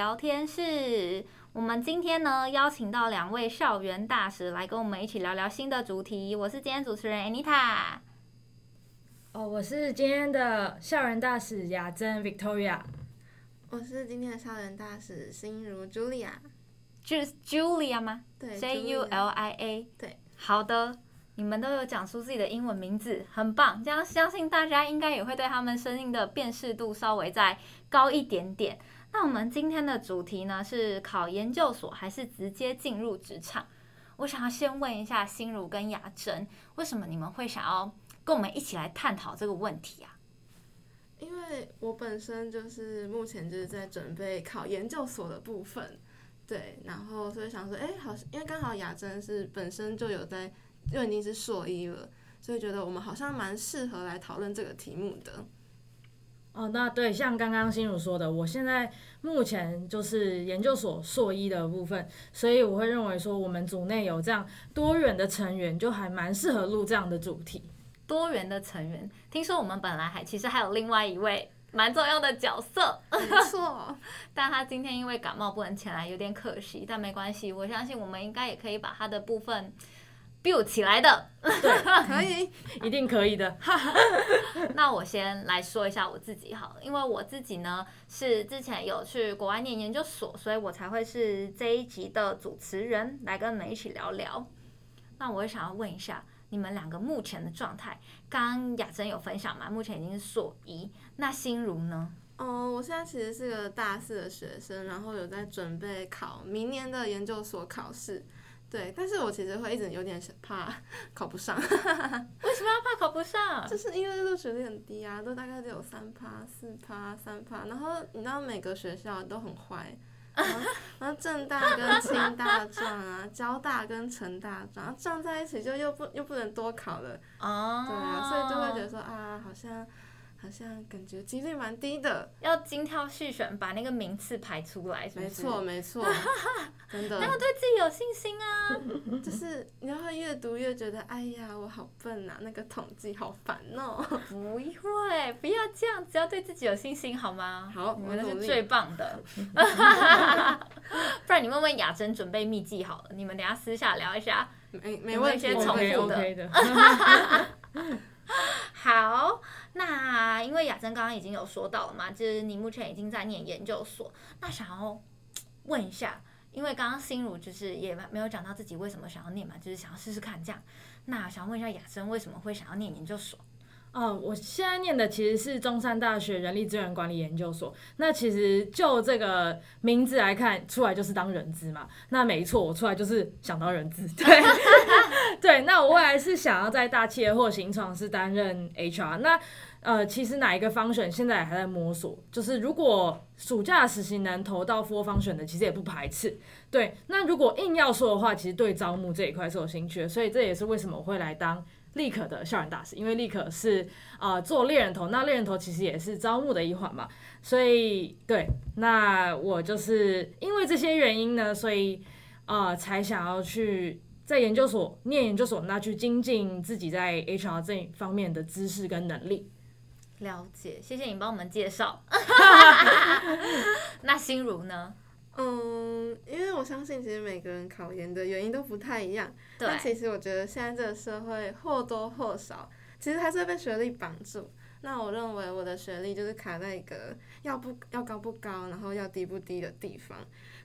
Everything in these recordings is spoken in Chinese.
聊天室。我们今天呢，邀请到两位校园大使来跟我们一起聊聊新的主题。我是今天主持人 Anita。哦，我是今天的校园大使雅珍 Victoria。我是今天的校园大使心如 Julia。就是 Julia 吗？对，J U L I A。对，好的，你们都有讲出自己的英文名字，很棒。这样相信大家应该也会对他们声音的辨识度稍微再高一点点。那我们今天的主题呢，是考研究所还是直接进入职场？我想要先问一下心如跟雅真，为什么你们会想要跟我们一起来探讨这个问题啊？因为我本身就是目前就是在准备考研究所的部分，对，然后所以想说，哎，好像，因为刚好雅真是本身就有在，就已经是硕一了，所以觉得我们好像蛮适合来讨论这个题目的。哦，那对，像刚刚心如说的，我现在目前就是研究所硕一的部分，所以我会认为说，我们组内有这样多元的成员，就还蛮适合录这样的主题。多元的成员，听说我们本来还其实还有另外一位蛮重要的角色，没错，但他今天因为感冒不能前来，有点可惜，但没关系，我相信我们应该也可以把他的部分。Build 起来的，对，可以，一定可以的。那我先来说一下我自己好了，因为我自己呢是之前有去国外念研究所，所以我才会是这一集的主持人，来跟你们一起聊聊。那我也想要问一下你们两个目前的状态，刚刚雅珍有分享嘛？目前已经是硕一，那心如呢？哦，我现在其实是个大四的学生，然后有在准备考明年的研究所考试。对，但是我其实会一直有点怕 考不上。为什么要怕考不上？就是因为录取率很低啊，都大概只有三趴、四趴、三趴。然后你知道每个学校都很坏，然后然后政大跟清大撞啊，交大跟成大撞，然后撞在一起就又不又不能多考了。哦。对啊，所以就会觉得说啊，好像。好像感觉几率蛮低的，要精挑细选把那个名次排出来是不是？没错没错，真的。那要对自己有信心啊！就是你要会越读越觉得，哎呀，我好笨啊，那个统计好烦哦。不会，不要这样，只要对自己有信心好吗？好，你们是最棒的。不然你问问雅真准备秘籍好了，你们等下私下聊一下。没没问题，重复的。Okay, okay 的好，那因为雅真刚刚已经有说到了嘛，就是你目前已经在念研究所，那想要问一下，因为刚刚心如就是也没有讲到自己为什么想要念嘛，就是想要试试看这样，那想问一下雅真为什么会想要念研究所？哦，我现在念的其实是中山大学人力资源管理研究所。那其实就这个名字来看，出来就是当人资嘛。那没错，我出来就是想当人资。对，对。那我未来是想要在大企业或新创是担任 HR。那呃，其实哪一个方选现在还在摸索。就是如果暑假实习能投到 full function 的，其实也不排斥。对。那如果硬要说的话，其实对招募这一块是有兴趣的。所以这也是为什么我会来当。立可的校园大使，因为立可是啊、做猎人头，那猎人头其实也是招募的一环嘛，所以对，那我就是因为这些原因呢，所以啊、呃、才想要去在研究所念研究所，那去精进自己在 HR 这一方面的知识跟能力。了解，谢谢你帮我们介绍。那心如呢？嗯，因为我相信，其实每个人考研的原因都不太一样。对。但其实我觉得现在这个社会或多或少，其实还是会被学历绑住。那我认为我的学历就是卡在一个要不要高不高，然后要低不低的地方。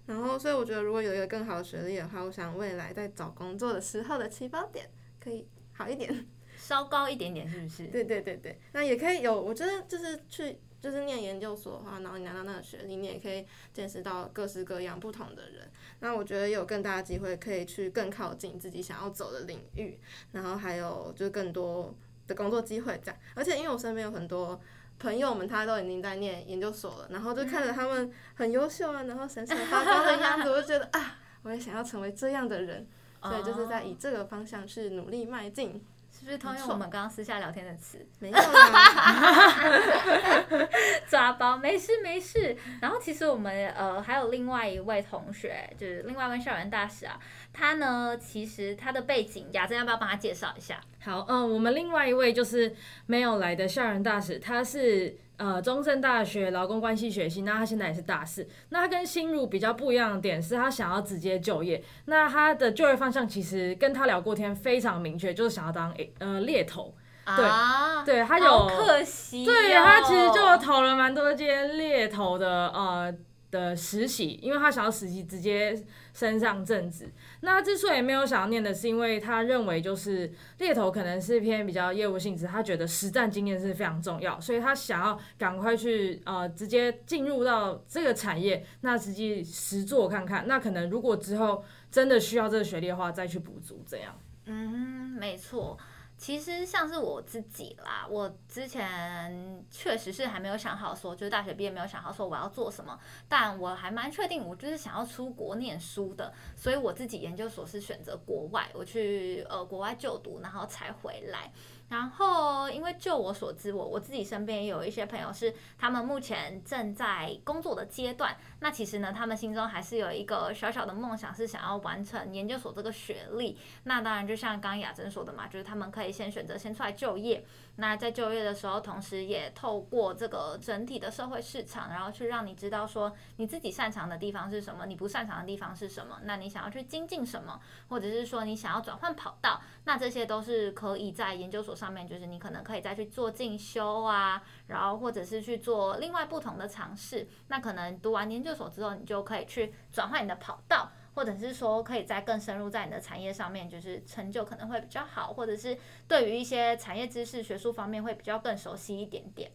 然后，所以我觉得如果有一个更好的学历的话，我想未来在找工作的时候的起跑点可以好一点，稍高一点点，是不是？对对对对，那也可以有，我觉得就是去。就是念研究所的话，然后你拿到那个学历，你也可以见识到各式各样不同的人。那我觉得有更大的机会可以去更靠近自己想要走的领域，然后还有就是更多的工作机会这样。而且因为我身边有很多朋友们，他都已经在念研究所了，然后就看着他们很优秀啊，然后闪闪发光的样子，我就觉得啊，我也想要成为这样的人。所以就是在以这个方向去努力迈进。是不是通用我们刚刚私下聊天的词？没有啦，抓包，没事没事。然后其实我们呃还有另外一位同学，就是另外一位校园大使啊，他呢其实他的背景，雅真要不要帮他介绍一下？好，嗯，我们另外一位就是没有来的校园大使，他是呃中正大学劳工关系学系，那他现在也是大四。那他跟心如比较不一样的点是，他想要直接就业。那他的就业方向其实跟他聊过天非常明确，就是想要当呃猎头。对，啊、对他有，好可惜、哦。对他其实就投了蛮多间猎头的呃的实习，因为他想要实习直接升上正职。那他之所以没有想要念的是，因为他认为就是猎头可能是偏比较业务性质，他觉得实战经验是非常重要，所以他想要赶快去呃直接进入到这个产业，那实际实做看看。那可能如果之后真的需要这个学历的话，再去补足这样。嗯，没错。其实像是我自己啦，我之前确实是还没有想好说，就是大学毕业没有想好说我要做什么，但我还蛮确定我就是想要出国念书的，所以我自己研究所是选择国外，我去呃国外就读，然后才回来。然后，因为就我所知，我我自己身边也有一些朋友是他们目前正在工作的阶段。那其实呢，他们心中还是有一个小小的梦想，是想要完成研究所这个学历。那当然，就像刚刚雅真说的嘛，就是他们可以先选择先出来就业。那在就业的时候，同时也透过这个整体的社会市场，然后去让你知道说你自己擅长的地方是什么，你不擅长的地方是什么。那你想要去精进什么，或者是说你想要转换跑道，那这些都是可以在研究所上面，就是你可能可以再去做进修啊，然后或者是去做另外不同的尝试。那可能读完研究所之后，你就可以去转换你的跑道。或者是说，可以再更深入在你的产业上面，就是成就可能会比较好，或者是对于一些产业知识、学术方面会比较更熟悉一点点。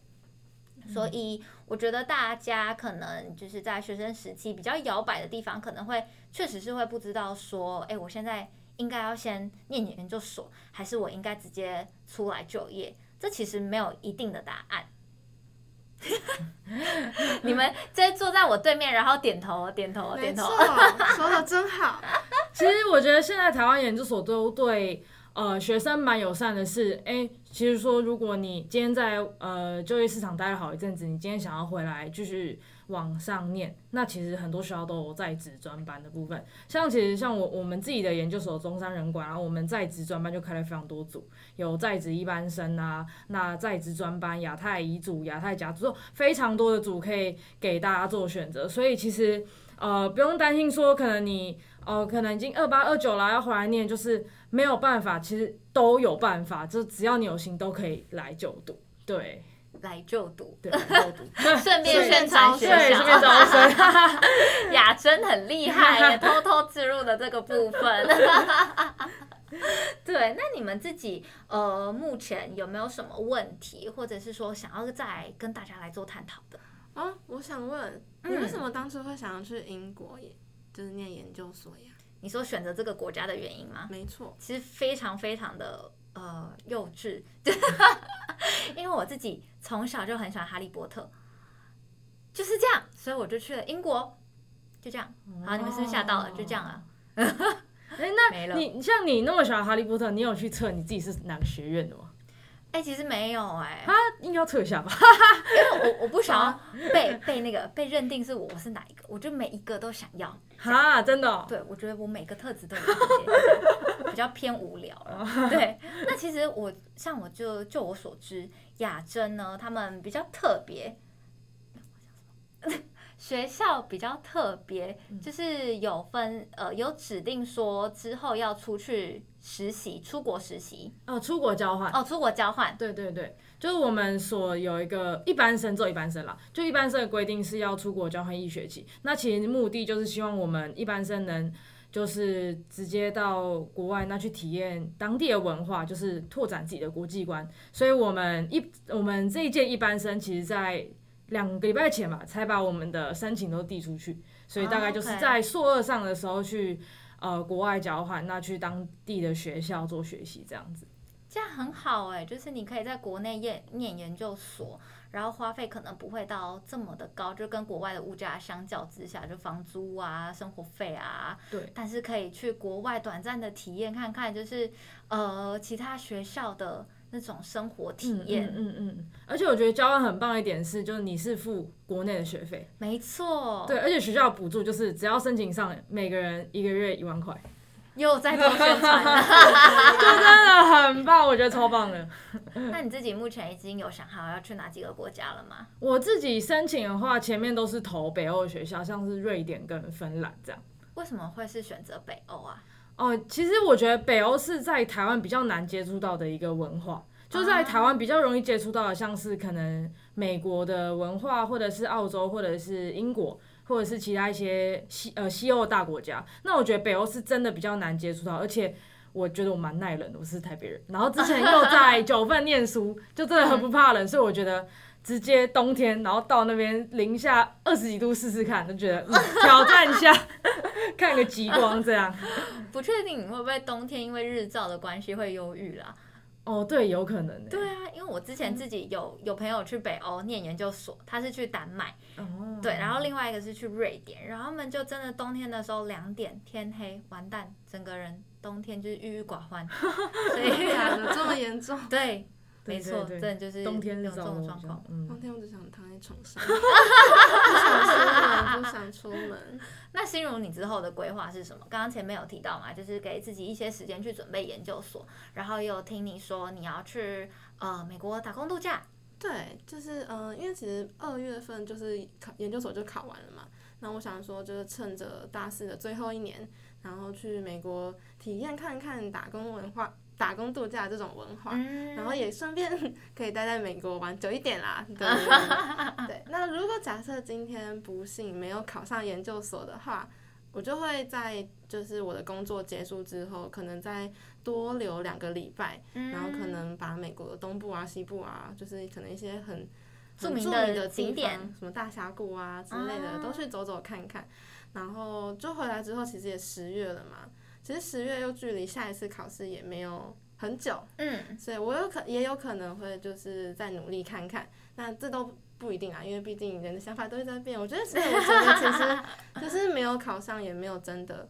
所以我觉得大家可能就是在学生时期比较摇摆的地方，可能会确实是会不知道说，哎，我现在应该要先念研究所，还是我应该直接出来就业？这其实没有一定的答案。你们在坐在我对面，然后点头，点头，点头。说的真好。其实我觉得现在台湾研究所都对呃学生蛮友善的是，哎、欸，其实说如果你今天在呃就业市场待了好一阵子，你今天想要回来继续。往上念，那其实很多学校都有在职专班的部分。像其实像我我们自己的研究所中山人管，然后我们在职专班就开了非常多组，有在职一班生啊，那在职专班亚太乙组、亚太甲组，非常多的组可以给大家做选择。所以其实呃不用担心说可能你呃可能已经二八二九了要回来念，就是没有办法，其实都有办法，就只要你有心都可以来就读。对。来就读，对，就读，顺便宣传学校，顺便招生。雅真很厉害，偷偷置入的这个部分。对，那你们自己呃，目前有没有什么问题，或者是说想要再跟大家来做探讨的？啊，我想问，你为什么当初会想要去英国，也就是念研究所呀？你说选择这个国家的原因吗？没错，其实非常非常的。呃，幼稚，因为我自己从小就很喜欢哈利波特，就是这样，所以我就去了英国，就这样。好，你们是不是吓到了？就这样啊。哎、欸，那你像你那么喜欢哈利波特，你有去测你自己是哪个学院的吗？哎、欸，其实没有哎、欸，他应该要测一下吧，因为我我不想要 被被那个被认定是我是哪一个，我就每一个都想要。哈，真的、哦？对，我觉得我每个特质都有一点比较偏无聊了。对，那其实我像我就就我所知，雅珍呢，他们比较特别。学校比较特别，就是有分呃有指定说之后要出去实习，出国实习。哦，出国交换。哦，出国交换，对对对，就是我们所有一个一般生做一般生啦，就一般生的规定是要出国交换一学期，那其实目的就是希望我们一般生能就是直接到国外那去体验当地的文化，就是拓展自己的国际观，所以我们一我们这一届一般生其实在。两个礼拜前吧，才把我们的申请都递出去，所以大概就是在硕二上的时候去、oh, okay. 呃国外交换，那去当地的学校做学习这样子。这样很好哎、欸，就是你可以在国内念念研究所，然后花费可能不会到这么的高，就跟国外的物价相较之下，就房租啊、生活费啊，对，但是可以去国外短暂的体验看看，就是呃其他学校的。那种生活体验，嗯嗯，嗯，而且我觉得交换很棒一点是，就是你是付国内的学费，没错，对，而且学校补助就是只要申请上，每个人一个月一万块，又在做宣传，就真的很棒。我觉得超棒的。那你自己目前已经有想好要去哪几个国家了吗？我自己申请的话，前面都是投北欧的学校，像是瑞典跟芬兰这样。为什么会是选择北欧啊？哦，其实我觉得北欧是在台湾比较难接触到的一个文化，就在台湾比较容易接触到的，像是可能美国的文化，或者是澳洲，或者是英国，或者是其他一些西呃西欧大国家。那我觉得北欧是真的比较难接触到，而且我觉得我蛮耐冷的，我是台北人，然后之前又在九份念书，就真的很不怕冷，所以我觉得。直接冬天，然后到那边零下二十几度试试看，就觉得、嗯、挑战一下，看个极光这样。不确定你会不会冬天因为日照的关系会忧郁啦？哦，对，有可能。对啊，因为我之前自己有有朋友去北欧念研究所，他是去丹麦，哦，对，然后另外一个是去瑞典，然后他们就真的冬天的时候两点天黑，完蛋，整个人冬天就是郁郁寡欢。所以啊，这么严重？对。没错，真的就是冬天有这种状况。嗯，冬天我只想躺在床上，不想出门，不想出门。那心如你之后的规划是什么？刚刚前面有提到嘛，就是给自己一些时间去准备研究所，然后也有听你说你要去呃美国打工度假。对，就是嗯、呃，因为其实二月份就是考研究所就考完了嘛，那我想说就是趁着大四的最后一年，然后去美国体验看看打工文化。打工度假这种文化，嗯、然后也顺便可以待在美国玩久一点啦。对，对，对，那如果假设今天不幸没有考上研究所的话，我就会在就是我的工作结束之后，可能再多留两个礼拜，嗯、然后可能把美国的东部啊、西部啊，就是可能一些很著名的景点，什么大峡谷啊之类的，啊、都去走走看看。然后就回来之后，其实也十月了嘛。其实十月又距离下一次考试也没有很久，嗯，所以我有可也有可能会就是再努力看看，那这都不一定啊，因为毕竟人的想法都会在变。我觉得，所以我觉得其实 就是没有考上也没有真的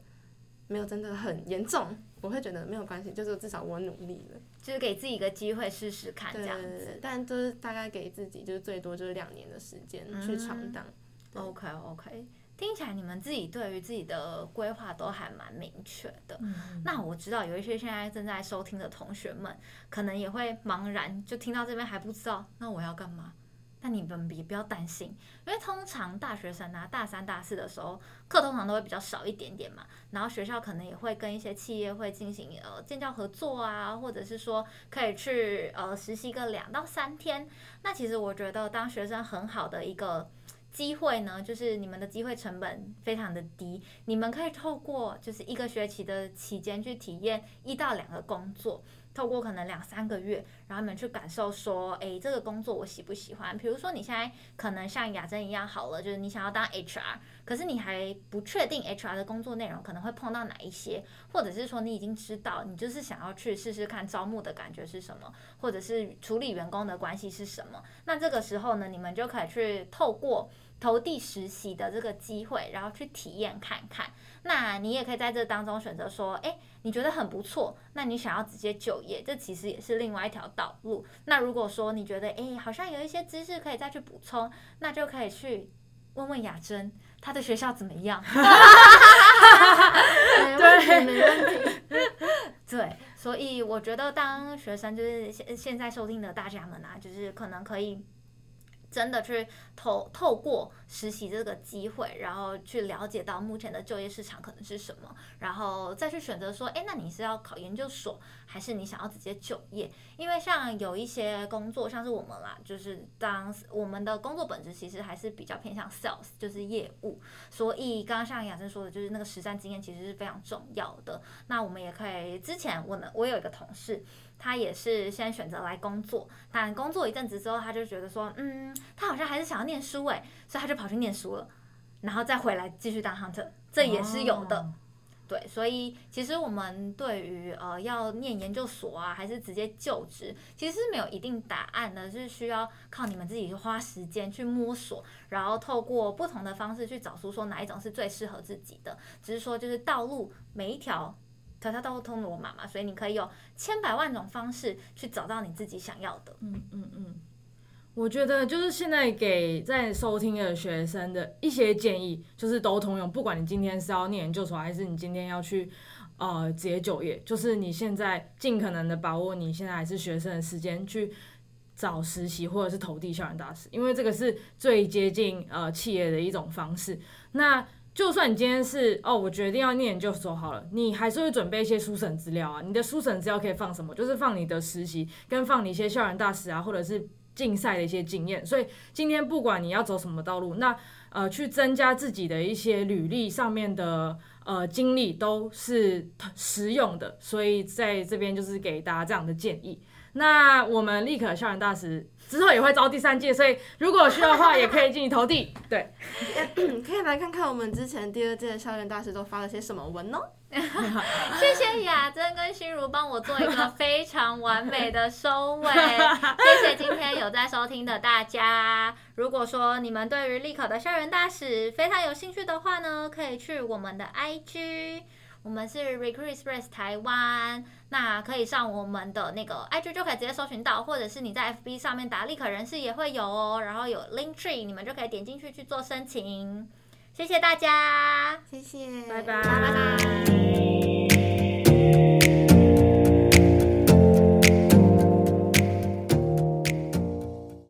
没有真的很严重，我会觉得没有关系，就是至少我努力了，就是给自己一个机会试试看这样子。但就是大概给自己就是最多就是两年的时间去闯荡。嗯、OK OK。听起来你们自己对于自己的规划都还蛮明确的。嗯、那我知道有一些现在正在收听的同学们，可能也会茫然，就听到这边还不知道，那我要干嘛？那你们也不要担心，因为通常大学生啊，大三、大四的时候，课通常都会比较少一点点嘛。然后学校可能也会跟一些企业会进行呃建教合作啊，或者是说可以去呃实习个两到三天。那其实我觉得当学生很好的一个。机会呢，就是你们的机会成本非常的低，你们可以透过就是一个学期的期间去体验一到两个工作，透过可能两三个月，然后你们去感受说，诶，这个工作我喜不喜欢？比如说你现在可能像雅珍一样好了，就是你想要当 HR，可是你还不确定 HR 的工作内容可能会碰到哪一些，或者是说你已经知道，你就是想要去试试看招募的感觉是什么，或者是处理员工的关系是什么，那这个时候呢，你们就可以去透过。投递实习的这个机会，然后去体验看看。那你也可以在这当中选择说，诶，你觉得很不错，那你想要直接就业，这其实也是另外一条道路。那如果说你觉得，诶，好像有一些知识可以再去补充，那就可以去问问雅真，她的学校怎么样？对，没问题。对，所以我觉得当学生就是现现在收听的大家们啊，就是可能可以。真的去透透过实习这个机会，然后去了解到目前的就业市场可能是什么，然后再去选择说，哎，那你是要考研究所，还是你想要直接就业？因为像有一些工作，像是我们啦，就是当我们的工作本质其实还是比较偏向 sales，就是业务。所以刚刚像雅真说的，就是那个实战经验其实是非常重要的。那我们也可以，之前我呢，我有一个同事。他也是先选择来工作，但工作一阵子之后，他就觉得说，嗯，他好像还是想要念书诶，所以他就跑去念书了，然后再回来继续当 hunter，这也是有的。哦、对，所以其实我们对于呃要念研究所啊，还是直接就职，其实是没有一定答案的，是需要靠你们自己花时间去摸索，然后透过不同的方式去找出说哪一种是最适合自己的。只是说就是道路每一条。条条都通罗马嘛，所以你可以有千百万种方式去找到你自己想要的。嗯嗯嗯，我觉得就是现在给在收听的学生的一些建议，就是都通用。不管你今天是要念研究所，还是你今天要去呃直接就业，就是你现在尽可能的把握你现在还是学生的时间去找实习或者是投递校园大使，因为这个是最接近呃企业的一种方式。那就算你今天是哦，我决定要念研究所好了，你还是会准备一些书审资料啊。你的书审资料可以放什么？就是放你的实习，跟放你一些校园大使啊，或者是竞赛的一些经验。所以今天不管你要走什么道路，那呃去增加自己的一些履历上面的呃经历都是实用的。所以在这边就是给大家这样的建议。那我们立可校园大使之后也会招第三届，所以如果需要的话，也可以进行投递。对，可以来看看我们之前第二届的校园大使都发了些什么文哦。谢谢雅珍跟心如帮我做一个非常完美的收尾。谢谢今天有在收听的大家。如果说你们对于立考的校园大使非常有兴趣的话呢，可以去我们的 IG。我们是 Recruit Express 台湾，那可以上我们的那个 IG 就可以直接搜寻到，或者是你在 FB 上面打立可人士也会有哦，然后有 Link Tree，你们就可以点进去去做申请。谢谢大家，谢谢，拜拜。拜拜。